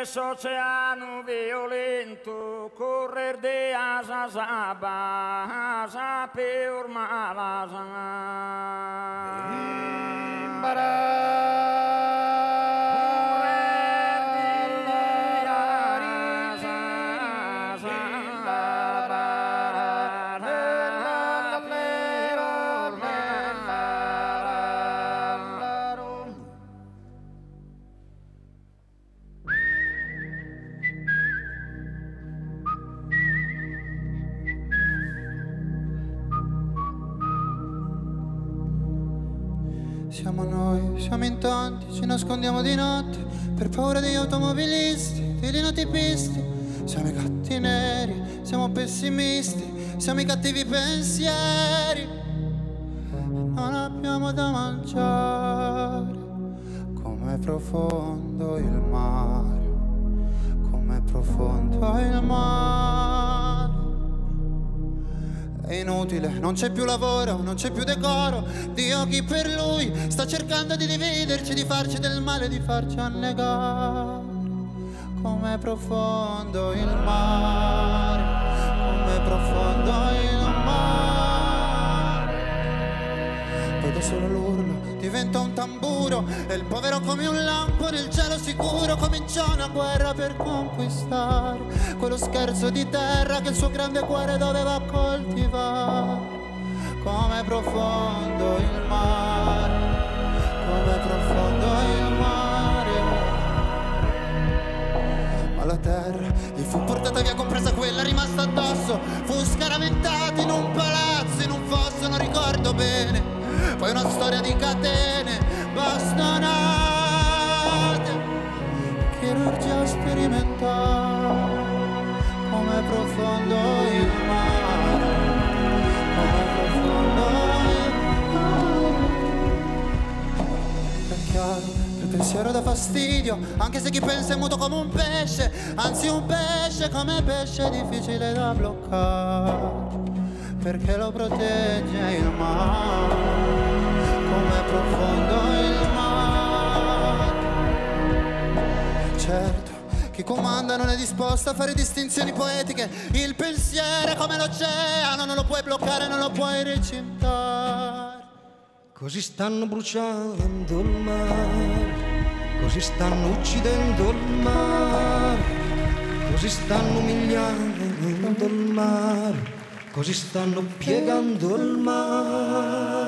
stesso oceano violento, correr de asas a per malasa. Siamo noi, siamo in tanti, ci nascondiamo di notte per paura degli automobilisti, dei linotipisti. Siamo i gatti neri, siamo pessimisti, siamo i cattivi pensieri. Non abbiamo da mangiare. Com'è profondo il mare, com'è profondo il mare. Inutile, non c'è più lavoro, non c'è più decoro. Dio chi per lui sta cercando di dividerci, di farci del male, di farci annegare. Com'è profondo il mare, com'è profondo il mare. Da solo l'urlo diventa un tamburo e il povero come un lampo nel cielo sicuro cominciò una guerra per conquistare quello scherzo di terra che il suo grande cuore doveva coltivare. Come profondo il mare, come profondo il mare. Ma la terra gli fu portata via, compresa quella rimasta addosso. Fu scaraventata in un palazzo, in un fosso, non ricordo bene. Poi una storia di catene bastonate, chirurgia sperimentale. Come profondo il mare, come profondo il mare. È chiaro, il pensiero dà fastidio, anche se chi pensa è muto come un pesce, anzi un pesce come pesce è difficile da bloccare, perché lo protegge il mare, Chi comanda non è disposto a fare distinzioni poetiche. Il pensiero è come l'oceano, non lo puoi bloccare, non lo puoi recintare. Così stanno bruciando il mare, così stanno uccidendo il mare, così stanno umiliando il mare, così stanno piegando il mare.